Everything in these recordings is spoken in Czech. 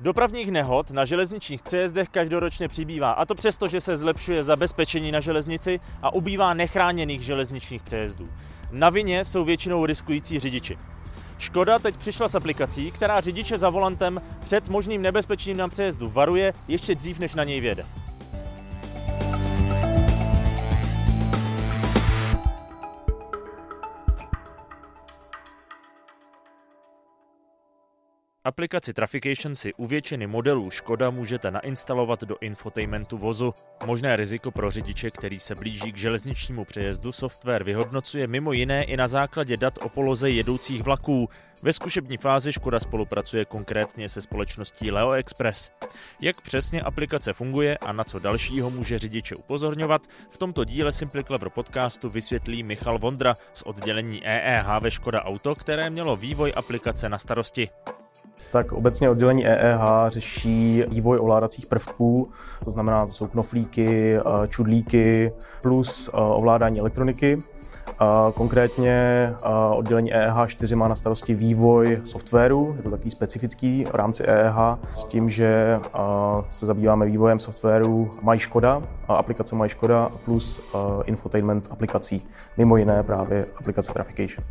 Dopravních nehod na železničních přejezdech každoročně přibývá, a to přesto, že se zlepšuje zabezpečení na železnici a ubývá nechráněných železničních přejezdů. Na vině jsou většinou riskující řidiči. Škoda teď přišla s aplikací, která řidiče za volantem před možným nebezpečím na přejezdu varuje ještě dřív, než na něj věde. Aplikaci Traffication si u většiny modelů Škoda můžete nainstalovat do infotainmentu vozu. Možné riziko pro řidiče, který se blíží k železničnímu přejezdu, software vyhodnocuje mimo jiné i na základě dat o poloze jedoucích vlaků. Ve zkušební fázi Škoda spolupracuje konkrétně se společností Leo Express. Jak přesně aplikace funguje a na co dalšího může řidiče upozorňovat, v tomto díle Simply Clever podcastu vysvětlí Michal Vondra z oddělení EEH ve Škoda Auto, které mělo vývoj aplikace na starosti. Tak obecně oddělení EEH řeší vývoj ovládacích prvků, to znamená, to jsou knoflíky, eh, čudlíky plus eh, ovládání elektroniky. Konkrétně oddělení EEH 4 má na starosti vývoj softwaru, je to takový specifický v rámci EEH, s tím, že se zabýváme vývojem softwaru MyŠkoda, aplikace MyŠkoda plus infotainment aplikací, mimo jiné právě aplikace Traffication.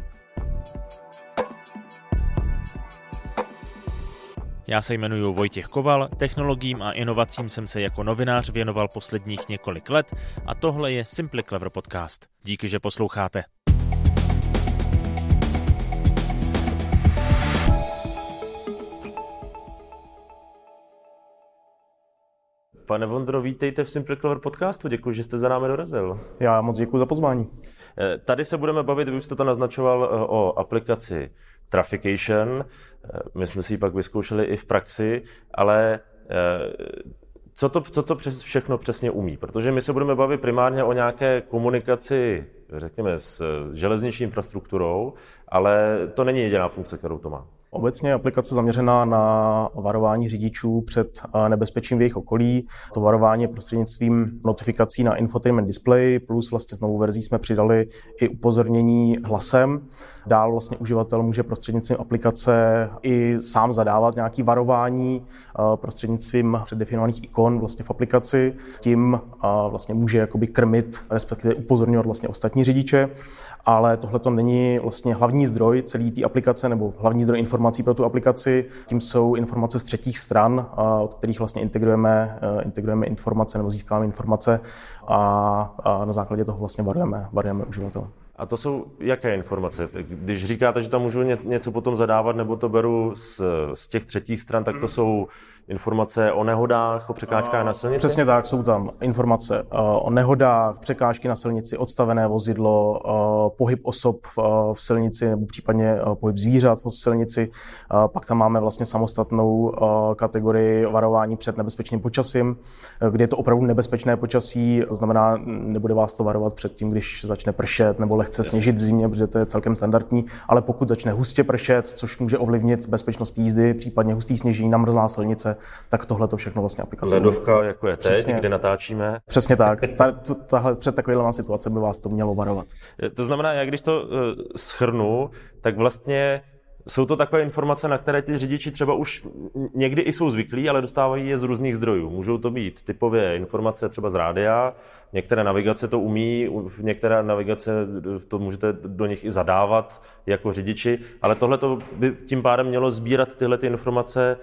Já se jmenuji Vojtěch Koval, technologiím a inovacím jsem se jako novinář věnoval posledních několik let a tohle je Simply Clever Podcast. Díky, že posloucháte. Pane Vondro, vítejte v Simple Clever podcastu. Děkuji, že jste za námi dorazil. Já moc děkuji za pozvání. Eh, tady se budeme bavit, vy už jste to naznačoval, eh, o aplikaci Traffication. Eh, my jsme si ji pak vyzkoušeli i v praxi, ale co to, co to přes všechno přesně umí? Protože my se budeme bavit primárně o nějaké komunikaci, řekněme, s železniční infrastrukturou, ale to není jediná funkce, kterou to má. Obecně je aplikace zaměřená na varování řidičů před eh, nebezpečím v jejich okolí. To varování je prostřednictvím notifikací na infotainment display, plus vlastně s novou verzí jsme přidali i upozornění hlasem. Dál vlastně uživatel může prostřednictvím aplikace i sám zadávat nějaké varování eh, prostřednictvím předdefinovaných ikon vlastně v aplikaci. Tím eh, vlastně může jakoby krmit, respektive upozorňovat vlastně ostatní řidiče ale tohle to není vlastně hlavní zdroj celé té aplikace nebo hlavní zdroj informací pro tu aplikaci. Tím jsou informace z třetích stran, od kterých vlastně integrujeme, integrujeme informace nebo získáváme informace a, a na základě toho vlastně varujeme, varujeme uživatele. A to jsou jaké informace? Když říkáte, že tam můžu něco potom zadávat, nebo to beru z, z těch třetích stran, tak to jsou informace o nehodách, o překážkách na silnici? Přesně tak, jsou tam informace eh, o nehodách, překážky na silnici, odstavené vozidlo, eh, pohyb osob v silnici nebo případně eh, pohyb zvířat v silnici. Pak tam máme vlastně samostatnou kategorii varování před nebezpečným počasím, kde je to opravdu nebezpečné počasí, to znamená, nebude vás to varovat před tím, když začne pršet nebo lehce sněžit v zimě, protože to je celkem standardní, ale pokud začne hustě pršet, což může ovlivnit bezpečnost jízdy, případně hustý sněžení, namrzlá silnice, tak tohle to všechno vlastně aplikace. Ledovka, jako je teď, Přesně. kdy natáčíme. Přesně tak. Ta, tahle, před takovýhle situace by vás to mělo varovat. To znamená, já když to uh, schrnu, tak vlastně jsou to takové informace, na které ty řidiči třeba už někdy i jsou zvyklí, ale dostávají je z různých zdrojů. Můžou to být typově informace třeba z rádia, některé navigace to umí, některé navigace to můžete do nich i zadávat jako řidiči, ale tohle by tím pádem mělo sbírat tyhle ty informace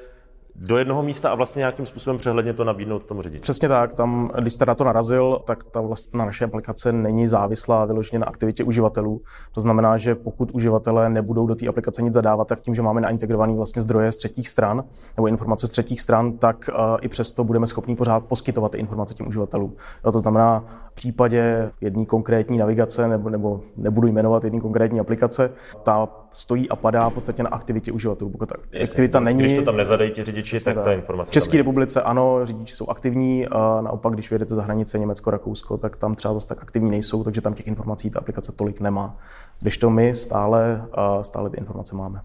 do jednoho místa a vlastně nějakým způsobem přehledně to nabídnout tomu řidiči. Přesně tak, tam, když jste na to narazil, tak ta vlastně naše aplikace není závislá vyloženě na aktivitě uživatelů. To znamená, že pokud uživatelé nebudou do té aplikace nic zadávat, tak tím, že máme naintegrovaný vlastně zdroje z třetích stran nebo informace z třetích stran, tak uh, i přesto budeme schopni pořád poskytovat ty informace těm uživatelům. Jo, to znamená, v případě jedné konkrétní navigace, nebo, nebo nebudu jmenovat jedné konkrétní aplikace, ta stojí a padá v podstatě na aktivitě uživatelů. Pokud aktivita není. Když to tam nezadají ti řidiči, tak ta informace. V České republice ano, řidiči jsou aktivní, a naopak, když vyjedete za hranice Německo, Rakousko, tak tam třeba zase tak aktivní nejsou, takže tam těch informací ta aplikace tolik nemá. Když to my stále, stále ty informace máme.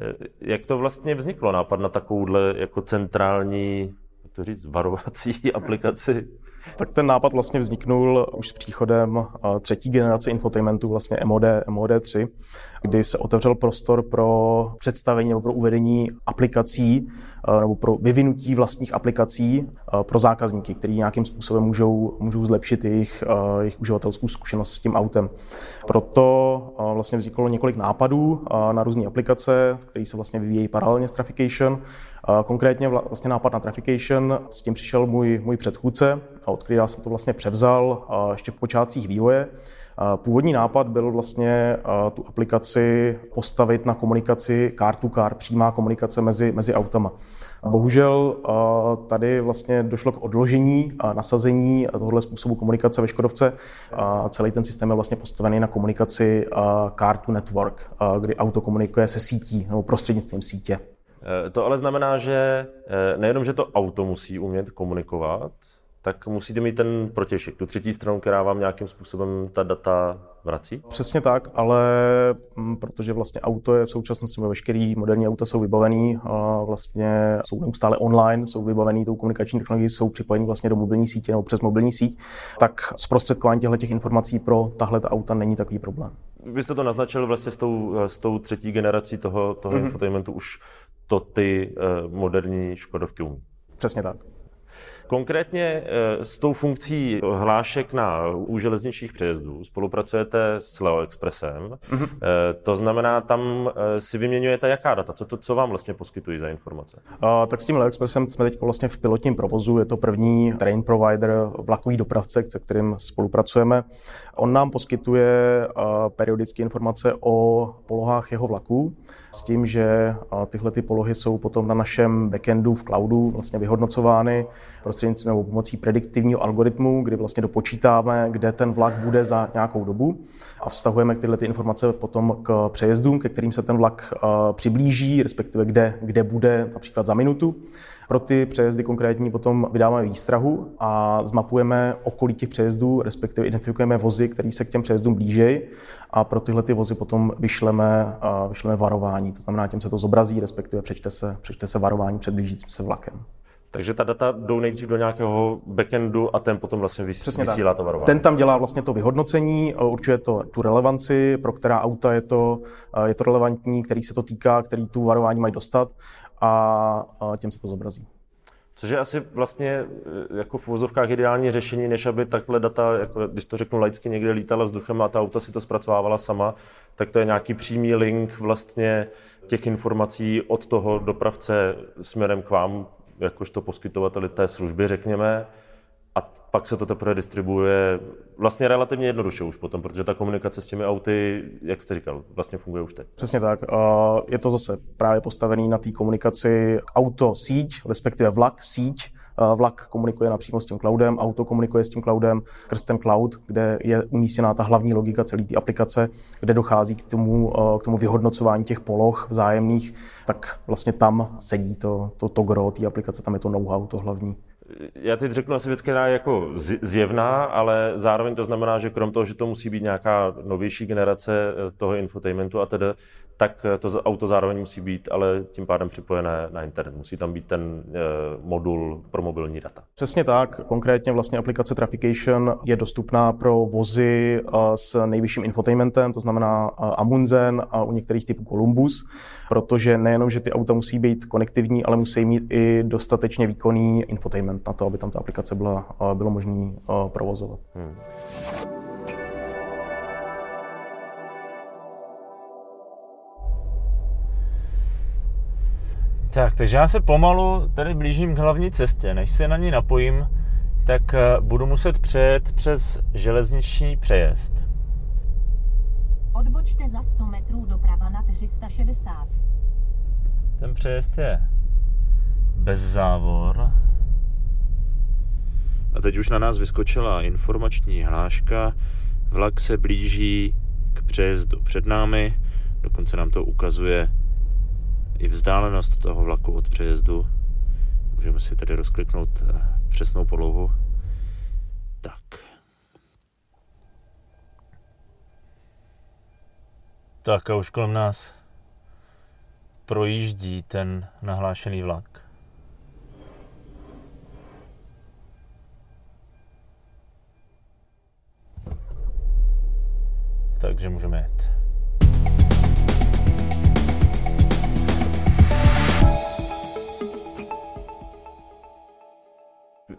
E, jak to vlastně vzniklo, nápad na takovouhle jako centrální, jak to říct, varovací aplikaci? Tak ten nápad vlastně vzniknul už s příchodem třetí generace infotainmentu, vlastně MOD, MOD 3. kdy se otevřel prostor pro představení nebo pro uvedení aplikací nebo pro vyvinutí vlastních aplikací eh, pro zákazníky, kteří nějakým způsobem můžou, můžou zlepšit jejich, eh, jejich uživatelskou zkušenost s tím autem. Proto vlastně vzniklo několik nápadů na různé aplikace, které se vlastně vyvíjejí paralelně s Traffication. Konkrétně vlastně nápad na Traffication, s tím přišel můj, můj předchůdce, od kterého jsem to vlastně převzal ještě v počátcích vývoje. Původní nápad byl vlastně tu aplikaci postavit na komunikaci car to car, přímá komunikace mezi, mezi autama. Bohužel tady vlastně došlo k odložení a nasazení tohoto způsobu komunikace ve Škodovce. Celý ten systém je vlastně postavený na komunikaci car to network, kdy auto komunikuje se sítí nebo prostřednictvím sítě. E, to ale znamená, že e, nejenom, že to auto musí umět komunikovat, tak musíte mít ten protějšek, tu třetí stranu, která vám nějakým způsobem ta data vrací? Přesně tak, ale mm, protože vlastně auto je v současnosti, veškerý moderní auta jsou vybavený, a vlastně jsou neustále online, jsou vybavený tou komunikační technologií, jsou připojeny vlastně do mobilní sítě nebo přes mobilní síť, tak zprostředkování těchto těch informací pro tahle auta není takový problém. Vy jste to naznačil vlastně s tou, s tou třetí generací toho, toho mm-hmm. infotainmentu, už to ty uh, moderní Škodovky umí. Přesně tak. Konkrétně eh, s tou funkcí hlášek na u železničních přejezdů spolupracujete s Leo Expressem. Mm-hmm. To znamená, tam eh, si vyměňujete jaká data? Co, to, co vám vlastně poskytují za informace? Uh, tak s tím Leo Expressem jsme teď vlastně v pilotním provozu. Je to první train provider, vlakový dopravce, se kterým spolupracujeme. On nám poskytuje periodické informace o polohách jeho vlaků s tím, že tyhle ty polohy jsou potom na našem backendu v cloudu vlastně vyhodnocovány prostřednictvím nebo pomocí prediktivního algoritmu, kdy vlastně dopočítáme, kde ten vlak bude za nějakou dobu a vztahujeme tyhle ty informace potom k přejezdům, ke kterým se ten vlak přiblíží, respektive kde, kde bude například za minutu. Pro ty přejezdy konkrétní potom vydáváme výstrahu a zmapujeme okolí těch přejezdů, respektive identifikujeme vozy, které se k těm přejezdům blížejí a pro tyhle ty vozy potom vyšleme, vyšleme varování. To znamená, tím se to zobrazí, respektive přečte se, přečte se varování před blížícím se vlakem. Takže ta data jdou nejdřív do nějakého backendu a ten potom vlastně vys- Přesně vysílá to varování. Ten tam dělá vlastně to vyhodnocení, určuje to tu relevanci, pro která auta je to, je to relevantní, který se to týká, který tu varování mají dostat a tím se to zobrazí. Což je asi vlastně e, jako v úvozovkách ideální řešení, než aby takhle data, jako když to řeknu laicky, někde lítala vzduchem a ta auta si to zpracovávala sama, tak to je nějaký přímý link vlastně těch informací od toho dopravce směrem k vám, jakožto poskytovateli té služby, řekněme, pak se to teprve distribuuje vlastně relativně jednoduše už potom, protože ta komunikace s těmi auty, jak jste říkal, vlastně funguje už teď. Přesně tak. Je to zase právě postavený na té komunikaci auto-síť, respektive vlak-síť, Vlak komunikuje napřímo s tím cloudem, auto komunikuje s tím cloudem skrz ten cloud, kde je umístěná ta hlavní logika celé té aplikace, kde dochází k tomu, k tomu vyhodnocování těch poloh vzájemných, tak vlastně tam sedí to, to, to gro té aplikace, tam je to know-how, to hlavní já teď řeknu asi věc, která je jako zjevná, ale zároveň to znamená, že krom toho, že to musí být nějaká novější generace eh, toho infotainmentu a tedy, tak eh, to auto zároveň musí být ale tím pádem připojené na internet. Musí tam být ten eh, modul pro mobilní data. Přesně tak. Konkrétně vlastně aplikace Traffication je dostupná pro vozy s nejvyšším infotainmentem, to znamená Amundsen a u některých typů Columbus, protože nejenom, že ty auta musí být konektivní, ale musí mít i dostatečně výkonný infotainment na to, aby tam ta aplikace byla, bylo možné provozovat. Hmm. Tak, takže já se pomalu tady blížím k hlavní cestě. Než se na ní napojím, tak eh, budu muset přejet přes železniční přejezd. Odbočte za 100 metrů doprava na 360. Ten přejezd je bez závor. A teď už na nás vyskočila informační hláška. Vlak se blíží k přejezdu před námi. Dokonce nám to ukazuje i vzdálenost toho vlaku od přejezdu. Můžeme si tady rozkliknout eh, přesnou polohu. Tak. Tak a už kolem nás projíždí ten nahlášený vlak. takže můžeme jet.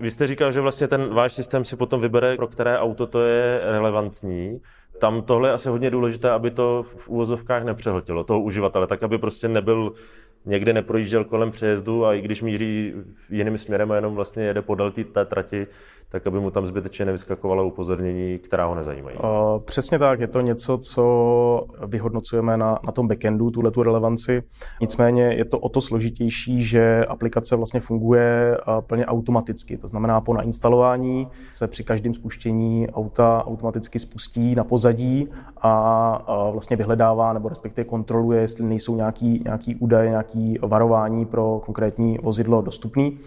Vy jste říkal, že vlastně ten váš systém si potom vybere, pro které auto to je relevantní. Tam tohle je asi hodně důležité, aby to v úvozovkách nepřehltilo toho uživatele, tak aby prostě nebyl někde neprojížděl kolem přejezdu a i když míří jiným směrem a jenom vlastně jede podél té trati, tak aby mu tam zbytečně nevyskakovalo upozornění, která ho nezajímají. Uh, přesně tak, je to něco, co vyhodnocujeme na, na tom backendu, tuhle tu relevanci. Nicméně je to o to složitější, že aplikace vlastně funguje plně automaticky. To znamená, po nainstalování se při každém spuštění auta automaticky spustí na pozadí a vlastně vyhledává nebo respektive kontroluje, jestli nejsou nějaký, nějaký údaje, nějaký varování pro konkrétní vozidlo dostupný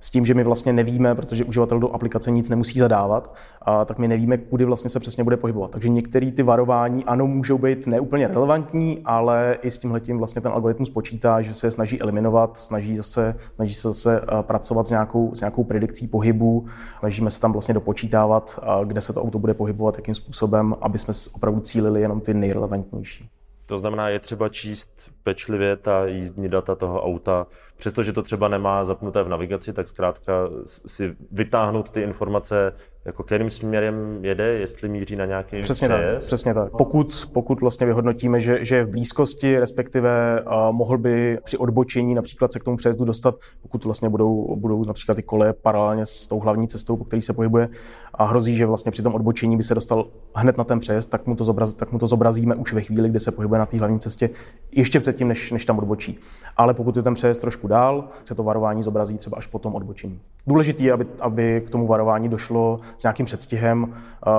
s tím, že my vlastně nevíme, protože uživatel do aplikace nic nemusí zadávat, a tak my nevíme, kudy vlastně se přesně bude pohybovat. Takže některé ty varování, ano, můžou být neúplně relevantní, ale i s tímhletím vlastně ten algoritmus počítá, že se snaží eliminovat, snaží, zase, snaží se zase pracovat s nějakou, s nějakou predikcí pohybu, snažíme se tam vlastně dopočítávat, kde se to auto bude pohybovat, jakým způsobem, aby jsme opravdu cílili jenom ty nejrelevantnější. To znamená, je třeba číst pečlivě ta jízdní data toho auta, přestože to třeba nemá zapnuté v navigaci, tak zkrátka si vytáhnout ty informace, jako kterým směrem jede, jestli míří na nějaký přesně přejezd. Tak, přesně tak. Pokud, pokud vlastně vyhodnotíme, že, že je v blízkosti, respektive uh, mohl by při odbočení například se k tomu přejezdu dostat, pokud vlastně budou, budou například ty koleje paralelně s tou hlavní cestou, po který se pohybuje a hrozí, že vlastně při tom odbočení by se dostal hned na ten přejezd, tak mu to, zobraz, tak mu to zobrazíme už ve chvíli, kdy se pohybuje na té hlavní cestě, ještě předtím, než, než tam odbočí. Ale pokud je ten přejezd trošku dál, se to varování zobrazí třeba až po tom odbočení. Důležité je, aby, aby k tomu varování došlo s nějakým předstihem,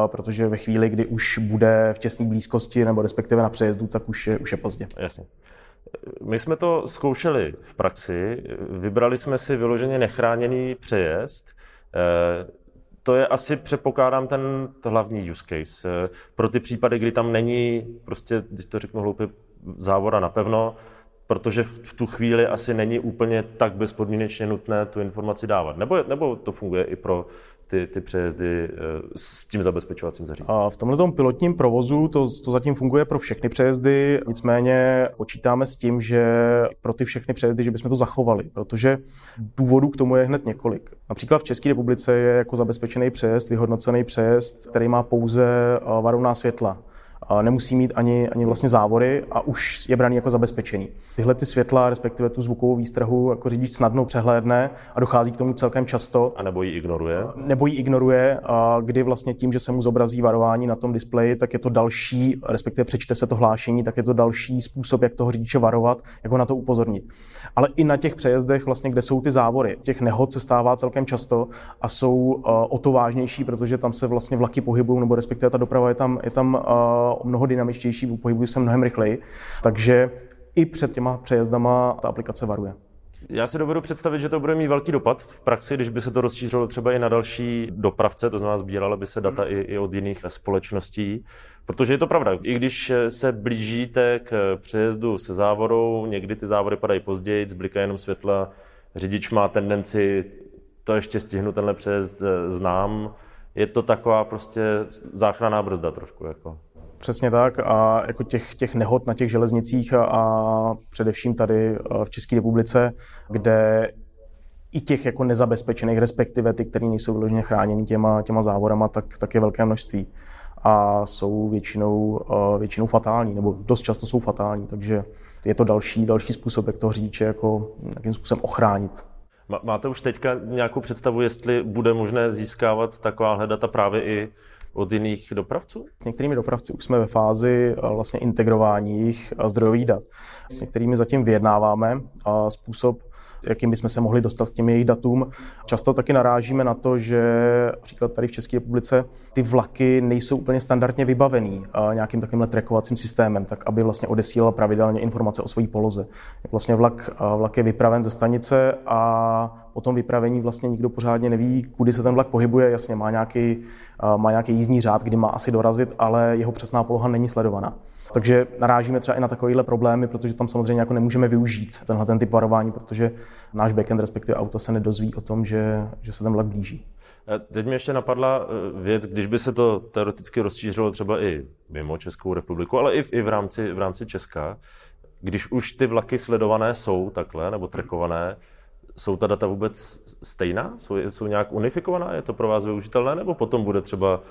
protože ve chvíli, kdy už bude v těsné blízkosti nebo respektive na přejezdu, tak už je, už je pozdě. Jasně. My jsme to zkoušeli v praxi, vybrali jsme si vyloženě nechráněný přejezd. E, to je asi, předpokládám, ten hlavní use case. E, pro ty případy, kdy tam není, prostě, když to řeknu hloupě, závora napevno, protože v tu chvíli asi není úplně tak bezpodmínečně nutné tu informaci dávat. Nebo, nebo to funguje i pro ty, ty přejezdy eh, s tím zabezpečovacím zařízením. A v tomhle pilotním provozu to, to zatím funguje pro všechny přejezdy, nicméně počítáme s tím, že pro ty všechny přejezdy, že bychom to zachovali, protože důvodů k tomu je hned několik. Například v České republice je jako zabezpečený přejezd, vyhodnocený přejezd, který má pouze eh, varovná světla nemusí mít ani, ani vlastně závory a už je braný jako zabezpečený. Tyhle ty světla, respektive tu zvukovou výstrahu, jako řidič snadno přehlédne a dochází k tomu celkem často. A nebo ji ignoruje? Nebo ji ignoruje, a kdy vlastně tím, že se mu zobrazí varování na tom displeji, tak je to další, respektive přečte se to hlášení, tak je to další způsob, jak toho řidiče varovat, jak ho na to upozornit. Ale i na těch přejezdech, vlastně, kde jsou ty závory, těch nehod se stává celkem často a jsou o to vážnější, protože tam se vlastně vlaky pohybují, nebo respektive ta doprava je tam, je tam o mnoho dynamičtější, pohybují se mnohem rychleji, takže i před těma přejezdama ta aplikace varuje. Já si dovedu představit, že to bude mít velký dopad v praxi, když by se to rozšířilo třeba i na další dopravce, to znamená sbírala by se data i, i od jiných společností, protože je to pravda. I když se blížíte k přejezdu se závorou, někdy ty závory padají později, zblikají jenom světla, řidič má tendenci to ještě stihnu, tenhle přejezd eh, znám, je to taková prostě záchranná brzda trošku. Jako. Přesně tak a jako těch, těch nehod na těch železnicích a, a především tady v České republice, kde i těch jako nezabezpečených, respektive ty, které nejsou vyloženě chráněny těma, těma závorama, tak, tak je velké množství. A jsou většinou, většinou fatální, nebo dost často jsou fatální, takže je to další, další způsob, jak toho řidiče jako nějakým způsobem ochránit. Máte už teďka nějakou představu, jestli bude možné získávat taková data právě i od jiných dopravců? S některými dopravci už jsme ve fázi eh, vlastně integrování jejich zdrojových dat. S některými zatím vyjednáváme a způsob, jakým bychom se mohli dostat k těm jejich datům. Často taky narážíme na to, že například tady v České republice ty vlaky nejsou úplně standardně vybavený nějakým takovýmhle trackovacím systémem, tak aby vlastně odesílal pravidelně informace o své poloze. Vlastně vlak, vlak je vypraven ze stanice a po tom vypravení vlastně nikdo pořádně neví, kudy se ten vlak pohybuje. Jasně, má nějaký, má nějaký jízdní řád, kdy má asi dorazit, ale jeho přesná poloha není sledovaná. Takže narážíme třeba i na takovéhle problémy, protože tam samozřejmě jako nemůžeme využít tenhle ten typ varování, protože náš backend, respektive auto, se nedozví o tom, že, že se ten vlak blíží. Teď mě ještě napadla eh, věc, když by se to teoreticky rozšířilo třeba i mimo Českou republiku, ale i v, i v, rámci, v rámci Česka, když už ty vlaky sledované jsou takhle, nebo trekované, Jsou ta data vůbec stejná? Jsou, jsou nějak unifikovaná? Je to pro vás využitelné? Nebo potom bude třeba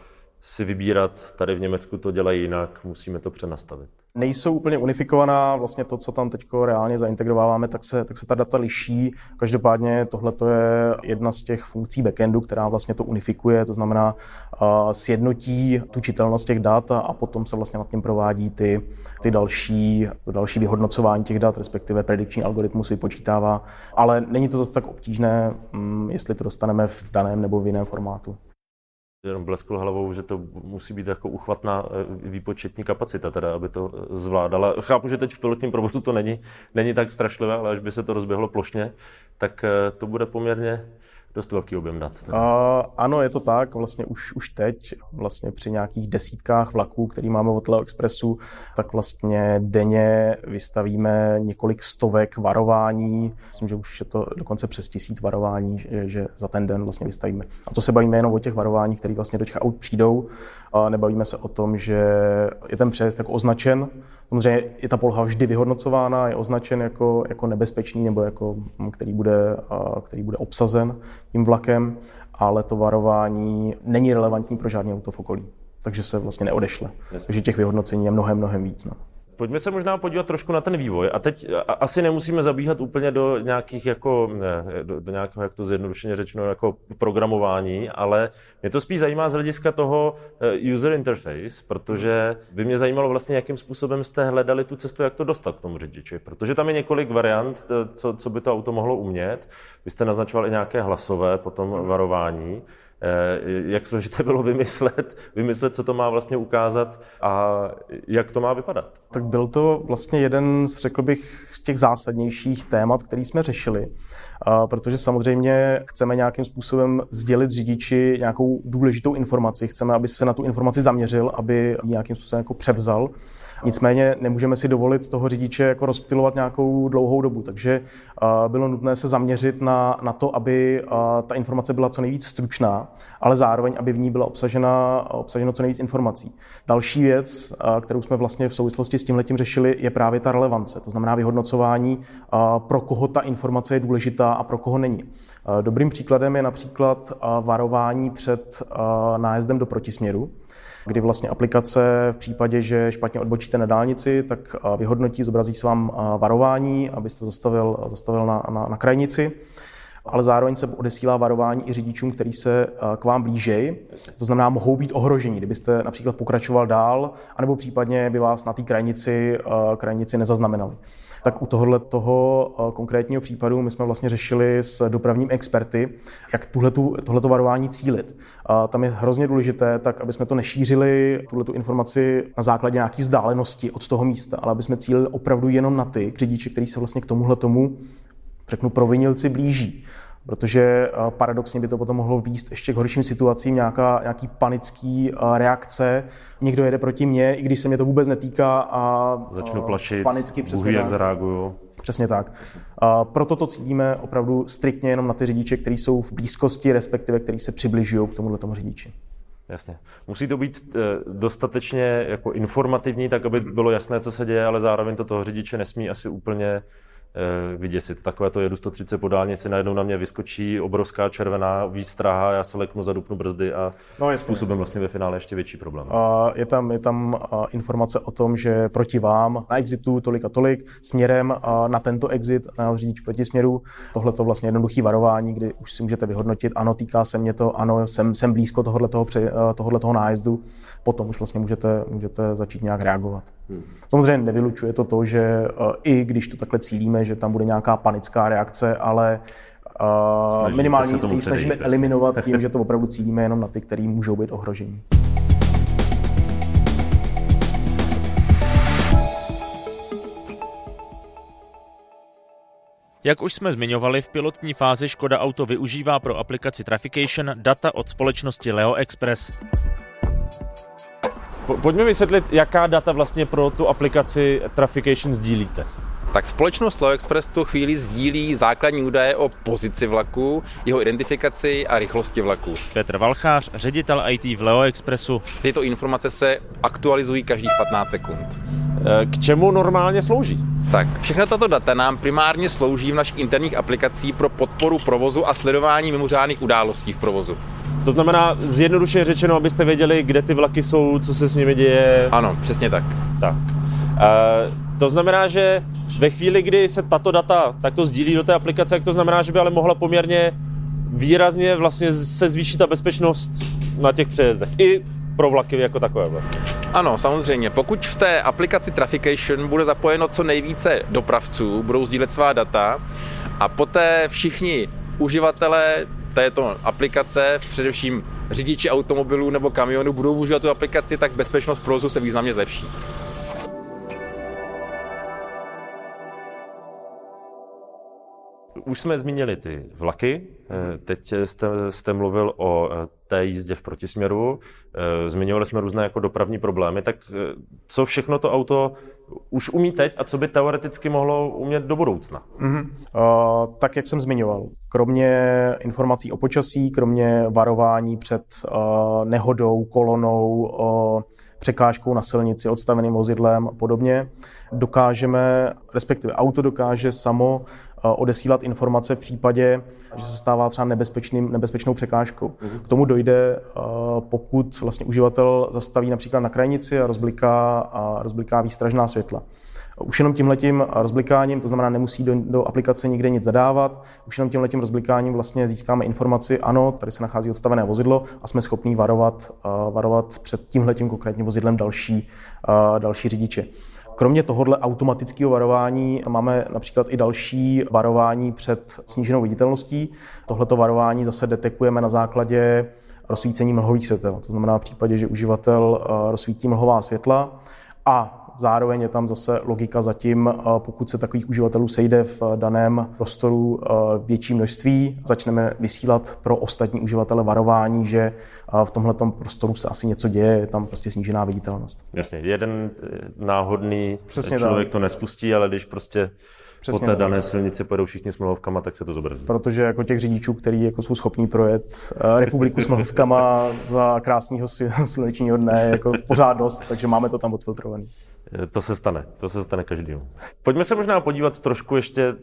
si vybírat, tady v Německu to dělají jinak, musíme to přenastavit? Nejsou úplně unifikovaná, vlastně to, co tam teď reálně zaintegrováváme, tak se, tak se ta data liší. Každopádně tohle je jedna z těch funkcí backendu, která vlastně to unifikuje, to znamená uh, sjednotí tu čitelnost těch dat a potom se vlastně nad tím provádí ty, ty další, to další vyhodnocování těch dat, respektive predikční algoritmus vypočítává. Ale není to zase tak obtížné, um, jestli to dostaneme v daném nebo v jiném formátu jenom bleskl hlavou, že to musí být jako uchvatná eh, výpočetní kapacita, teda, aby to eh, zvládala. Chápu, že teď v pilotním provozu to není, není tak strašlivé, ale až by se to rozběhlo plošně, tak eh, to bude poměrně dost velký objem dat. Uh, ano, je to tak. Vlastně už, už teď, vlastně při nějakých desítkách vlaků, který máme od Leo Expressu, tak vlastně denně vystavíme několik stovek varování. Myslím, že už je to dokonce přes tisíc varování, že, že za ten den vlastně vystavíme. A to se bavíme jenom o těch varování, které vlastně do těch aut přijdou. A nebavíme se o tom, že je ten přejezd jako označen. Samozřejmě je ta poloha vždy vyhodnocována, je označen jako, jako nebezpečný nebo jako, který, bude, který bude obsazen tím vlakem, ale to varování není relevantní pro žádný auto v okolí. Takže se vlastně neodešle. Takže těch vyhodnocení je mnohem, mnohem víc. No. Pojďme se možná podívat trošku na ten vývoj. A teď asi nemusíme zabíhat úplně do nějakých jako, ne, do, do nějakého, jak to zjednodušeně řečeno, jako programování, ale mě to spíš zajímá z hlediska toho eh, user interface, protože by mě zajímalo vlastně, jakým způsobem jste hledali tu cestu, jak to dostat k tomu řidiči. Protože tam je několik variant, eh, co, co by to auto mohlo umět. Vy jste naznačoval i nějaké hlasové potom varování. Eh, jak složité bylo vymyslet, vymyslet, co to má vlastně ukázat a jak to má vypadat. Tak byl to vlastně jeden z, řekl bych, těch zásadnějších témat, který jsme řešili, protože samozřejmě chceme nějakým způsobem sdělit řidiči nějakou důležitou informaci, chceme, aby se na tu informaci zaměřil, aby nějakým způsobem jako převzal Nicméně nemůžeme si dovolit toho řidiče jako rozptilovat nějakou dlouhou dobu, takže bylo nutné se zaměřit na, na to, aby ta informace byla co nejvíc stručná, ale zároveň, aby v ní byla obsažena, obsaženo co nejvíc informací. Další věc, kterou jsme vlastně v souvislosti s tímhletím řešili, je právě ta relevance, to znamená vyhodnocování, pro koho ta informace je důležitá a pro koho není. Dobrým příkladem je například varování před nájezdem do protisměru kdy vlastně aplikace v případě, že špatně odbočíte na dálnici, tak vyhodnotí, zobrazí se vám varování, abyste zastavil, zastavil na, na, na krajnici. Ale zároveň se odesílá varování i řidičům, který se k vám blížejí. To znamená, mohou být ohroženi, kdybyste například pokračoval dál, anebo případně by vás na té krajnici, krajnici nezaznamenali tak u tohohle toho eh, konkrétního případu my jsme vlastně řešili s dopravním experty, jak tuhletu, tohleto varování cílit. A tam je hrozně důležité, tak aby jsme to nešířili, tuhletu informaci na základě nějaké vzdálenosti od toho místa, ale aby jsme cílili opravdu jenom na ty řidiče, který se vlastně k tomuhle tomu řeknu, provinilci blíží protože eh, paradoxně by to potom mohlo výst ještě k horším situacím, nějaká, nějaký panický eh, reakce, někdo jede proti mně, i když se mě to vůbec netýká a začnu eh, plašit, panicky přesně jak zareaguju. Přesně tak. A proto to cílíme opravdu striktně jenom na ty řidiče, kteří jsou v blízkosti, respektive kteří se přibližují k tomuhle tomu řidiči. Jasně. Musí to být dostatečně jako informativní, tak aby bylo jasné, co se děje, ale zároveň to toho řidiče nesmí asi úplně vyděsit. Takové to jedu 130 po dálnici, najednou na mě vyskočí obrovská červená výstraha, já se leknu, zadupnu brzdy a no, způsobem vlastně ve finále ještě větší problém. Je tam, je tam informace o tom, že proti vám na exitu tolik a tolik, směrem na tento exit, na řidič proti směru, tohle to vlastně jednoduchý varování, kdy už si můžete vyhodnotit, ano, týká se mě to, ano, jsem, jsem blízko tohohle toho, tohohle toho nájezdu, potom už vlastně můžete, můžete začít nějak reagovat. Hmm. Samozřejmě nevylučuje to to, že eh, i když to takhle cílíme, že tam bude nějaká panická reakce, ale uh, minimálně se ji snažíme předejít, eliminovat tím, že to opravdu cílíme jenom na ty, který můžou být ohrožení. Jak už jsme zmiňovali, v pilotní fázi Škoda Auto využívá pro aplikaci Traffication data od společnosti Leo Express. Pojďme vysvětlit, jaká data vlastně pro tu aplikaci Traffication sdílíte. Tak společnost Slow Express v tu chvíli sdílí základní údaje o pozici vlaku, jeho identifikaci a rychlosti vlaku. Petr Valchář, ředitel IT v Leo Expressu. Tyto informace se aktualizují každých 15 sekund. Eh, K čemu normálně slouží? Tak, všechna tato data nám primárně slouží v našich interních aplikacích pro podporu provozu a sledování mimořádných událostí v provozu. To znamená, zjednodušeně řečeno, abyste věděli, kde ty vlaky jsou, co se s nimi děje. Ano, přesně tak. Tak. E, to znamená, že ve chvíli, kdy se tato data takto sdílí do té aplikace, tak to znamená, že by ale mohla poměrně výrazně vlastně se zvýšit ta bezpečnost na těch přejezdech. I pro vlaky jako takové vlastně. Ano, samozřejmě. Pokud v té aplikaci Traffication bude zapojeno co nejvíce dopravců, budou sdílet svá data a poté všichni uživatelé této aplikace, především řidiči automobilů nebo kamionů, budou užívat tu aplikaci, tak bezpečnost provozu se významně zlepší. Už jsme zmínili ty vlaky, eh, teď jste, jste mluvil o eh, té jízdě v protisměru, eh, zmiňovali jsme různé jako dopravní problémy, tak co všechno to auto už umí teď a co by teoreticky mohlo umět do budoucna? Mm-hmm. Uh, tak, jak jsem zmiňoval, kromě informací o počasí, kromě varování před uh, nehodou, kolonou, uh, překážkou na silnici, odstaveným vozidlem a podobně, dokážeme, respektive auto dokáže samo odesílat informace v případě, že se stává třeba nebezpečným, nebezpečnou překážkou. K tomu dojde, pokud vlastně uživatel zastaví například na krajnici a rozbliká, a rozbliká výstražná světla. Už jenom tímhletím rozblikáním, to znamená, nemusí do, do aplikace nikde nic zadávat, už jenom tímhletím rozblikáním vlastně získáme informaci, ano, tady se nachází odstavené vozidlo a jsme schopni varovat, varovat před tímhletím konkrétním vozidlem další, další řidiče. Kromě tohohle automatického varování máme například i další varování před sníženou viditelností. Tohleto varování zase detekujeme na základě rozsvícení mlhových světel. To znamená v případě, že uživatel eh, rozsvítí mlhová světla a Zároveň je tam zase logika zatím, eh, pokud se takových uživatelů sejde v daném prostoru eh, větší množství, začneme vysílat pro ostatní uživatele varování, že eh, v tomhle prostoru se asi něco děje, je tam prostě snížená viditelnost. Jasně, jeden náhodný Přesně člověk tak. to nespustí, ale když prostě Přesně po té dané silnici pojedou všichni s mlhovkama, tak se to zobrazí. Protože jako těch řidičů, kteří jako jsou schopní projet republiku s mlhovkama za krásného slunečního dne, jako pořád dost, takže máme to tam odfiltrovaný. To se stane, to se stane každému. Pojďme se možná podívat trošku ještě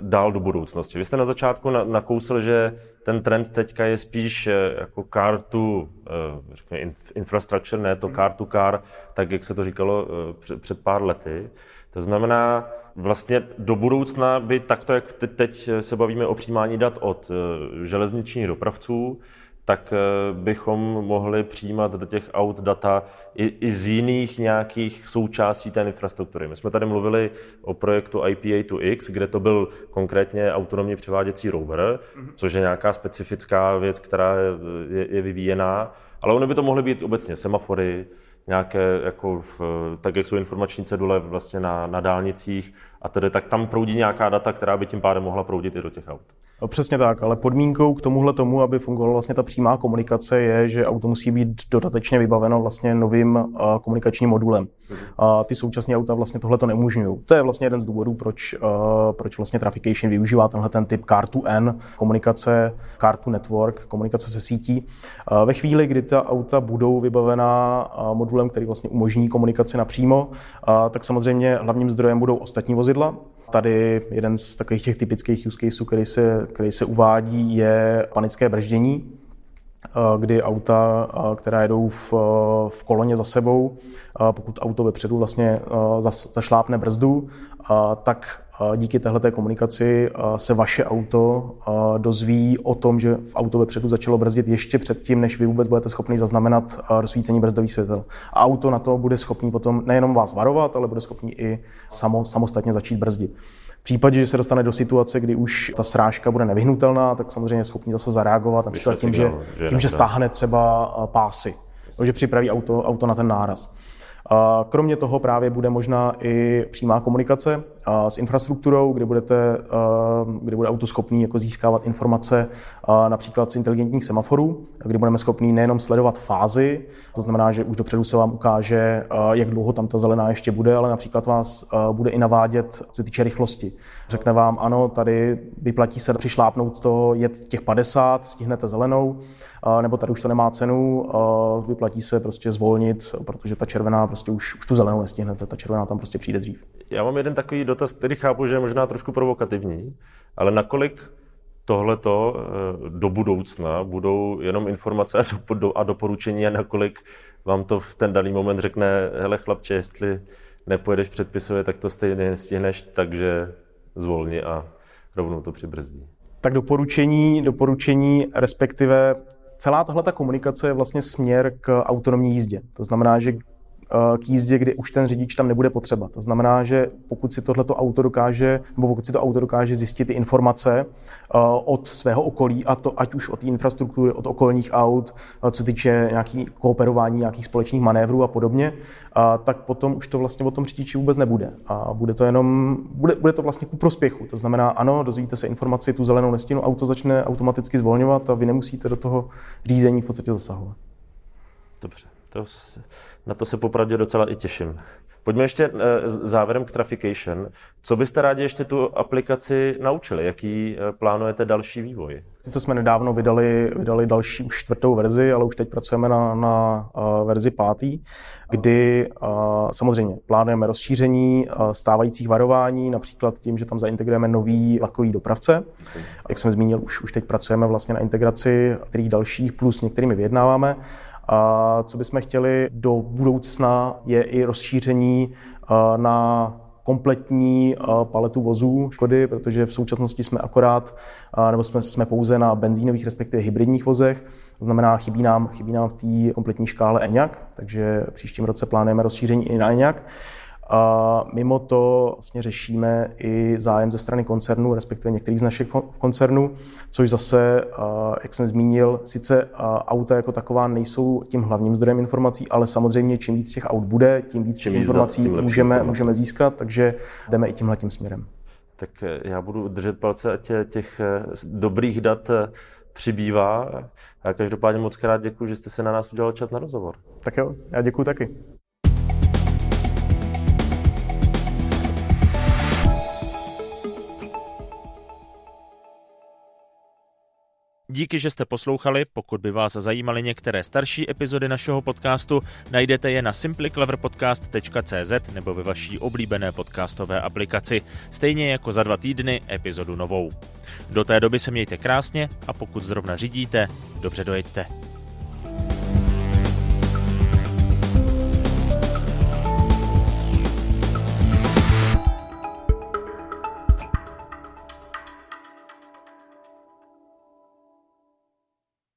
dál do budoucnosti. Vy jste na začátku nakousl, že ten trend teďka je spíš eh, jako car to, eh, řekněme, infrastructure, ne to car to car, tak jak se to říkalo eh, před pár lety. To znamená, vlastně do budoucna by takto, jak teď se bavíme o přijímání dat od železničních dopravců, tak eh, bychom mohli přijímat do těch aut data i, i z jiných nějakých součástí té infrastruktury. My jsme tady mluvili o projektu IPA2X, kde to byl konkrétně autonomně převáděcí rover, mm-hmm. což je nějaká specifická věc, která je, je vyvíjená, ale ono by to mohly být obecně semafory, nějaké, jako v, tak jak jsou informační cedule vlastně na, na dálnicích a tedy, tak tam proudí nějaká data, která by tím pádem mohla proudit i do těch aut. No, přesně tak, ale podmínkou k tomuhle tomu, aby fungovala vlastně ta přímá komunikace, je, že auto musí být dodatečně vybaveno vlastně novým komunikačním modulem. A ty současné auta vlastně tohle to neumožňují. To je vlastně jeden z důvodů, proč, proč vlastně Traffication využívá tenhle ten typ Car2N, komunikace, Car2 Network, komunikace se sítí. Ve chvíli, kdy ta auta budou vybavená modulem, který vlastně umožní komunikaci napřímo, tak samozřejmě hlavním zdrojem budou ostatní vozidla, Tady jeden z takových těch typických use caseů, který se, který se uvádí, je panické brždění, eh, kdy auta, eh, která jedou v, v koloně za sebou, eh, pokud auto vepředu vlastně zašlápne brzdu, tak díky této komunikaci se vaše auto dozví o tom, že v auto vepředu začalo brzdit ještě předtím, než vy vůbec budete schopni zaznamenat rozsvícení brzdových světel. A auto na to bude schopný potom nejenom vás varovat, ale bude schopný i samo, samostatně začít brzdit. V případě, že se dostane do situace, kdy už ta srážka bude nevyhnutelná, tak samozřejmě je schopný zase zareagovat, například tím, že, tím, že stáhne třeba pásy, že připraví auto, auto na ten náraz. Kromě toho právě bude možná i přímá komunikace s infrastrukturou, kde, budete, kde bude auto schopný jako získávat informace například z inteligentních semaforů, kdy budeme schopni nejenom sledovat fázi, to znamená, že už dopředu se vám ukáže, jak dlouho tam ta zelená ještě bude, ale například vás bude i navádět, co se týče rychlosti. Řekne vám, ano, tady vyplatí se přišlápnout to, jet těch 50, stihnete zelenou, nebo tady už to nemá cenu, vyplatí se prostě zvolnit, protože ta červená prostě už, už tu zelenou nestihnete, ta červená tam prostě přijde dřív. Já mám jeden takový dotaz, který chápu, že je možná trošku provokativní, ale nakolik tohleto eh, do budoucna budou jenom informace a doporučení a nakolik vám to v ten daný moment řekne, hele chlapče, jestli nepojedeš předpisově, tak to stejně nestihneš, takže zvolni a rovnou to přibrzdí. Tak doporučení, doporučení, respektive celá tahle komunikace je vlastně směr k autonomní jízdě. To znamená, že k jízdě, kdy už ten řidič tam nebude potřeba. To znamená, že pokud si tohleto auto dokáže, nebo pokud si to auto dokáže zjistit ty informace eh, od svého okolí, a to ať už od infrastruktury, od okolních aut, eh, co týče nějaký kooperování, nějakých společných manévrů a podobně, tak potom už to vlastně o tom řidiči vůbec nebude. A bude to jenom, bude, bude to vlastně ku prospěchu. To znamená, ano, dozvíte se informaci, tu zelenou nestinu, auto začne automaticky zvolňovat a vy nemusíte do toho řízení v podstatě zasahovat. Dobře. To, na to se popravdě docela i těším. Pojďme ještě eh, závěrem k Traffication. Co byste rádi ještě tu aplikaci naučili? Jaký eh, plánujete další vývoj? Sice jsme nedávno vydali, vydali další už čtvrtou verzi, ale už teď pracujeme na, na uh, verzi pátý, kdy samozřejmě plánujeme rozšíření stávajících varování, například tím, že tam zaintegrujeme nový vlakový dopravce. Jak jsem zmínil, už, už teď pracujeme vlastně na integraci kterých dalších, plus některými vyjednáváme. A co bychom chtěli do budoucna je i rozšíření na kompletní paletu vozů Škody, protože v současnosti jsme akorát, nebo jsme, jsme pouze na benzínových, respektive hybridních vozech, to znamená, chybí nám, chybí nám v té kompletní škále Enyaq, takže příštím roce plánujeme rozšíření i na Enyaq. A mimo to vlastně řešíme i zájem ze strany koncernů, respektive některých z našich koncernů, což zase, jak jsem zmínil, sice auta jako taková nejsou tím hlavním zdrojem informací, ale samozřejmě čím víc těch aut bude, tím víc těch informací tím můžeme, můžeme získat, takže jdeme i tímhle tím směrem. Tak eh, já budu držet palce, ať těch eh, dobrých dat přibývá. A každopádně moc krát děkuji, že jste se na nás udělal čas na rozhovor. Tak jo, já děkuji taky. Díky, že jste poslouchali. Pokud by vás zajímaly některé starší epizody našeho podcastu, najdete je na simplycleverpodcast.cz nebo ve vaší oblíbené podcastové aplikaci, stejně jako za dva týdny epizodu novou. Do té doby se mějte krásně a pokud zrovna řídíte, dobře dojeďte.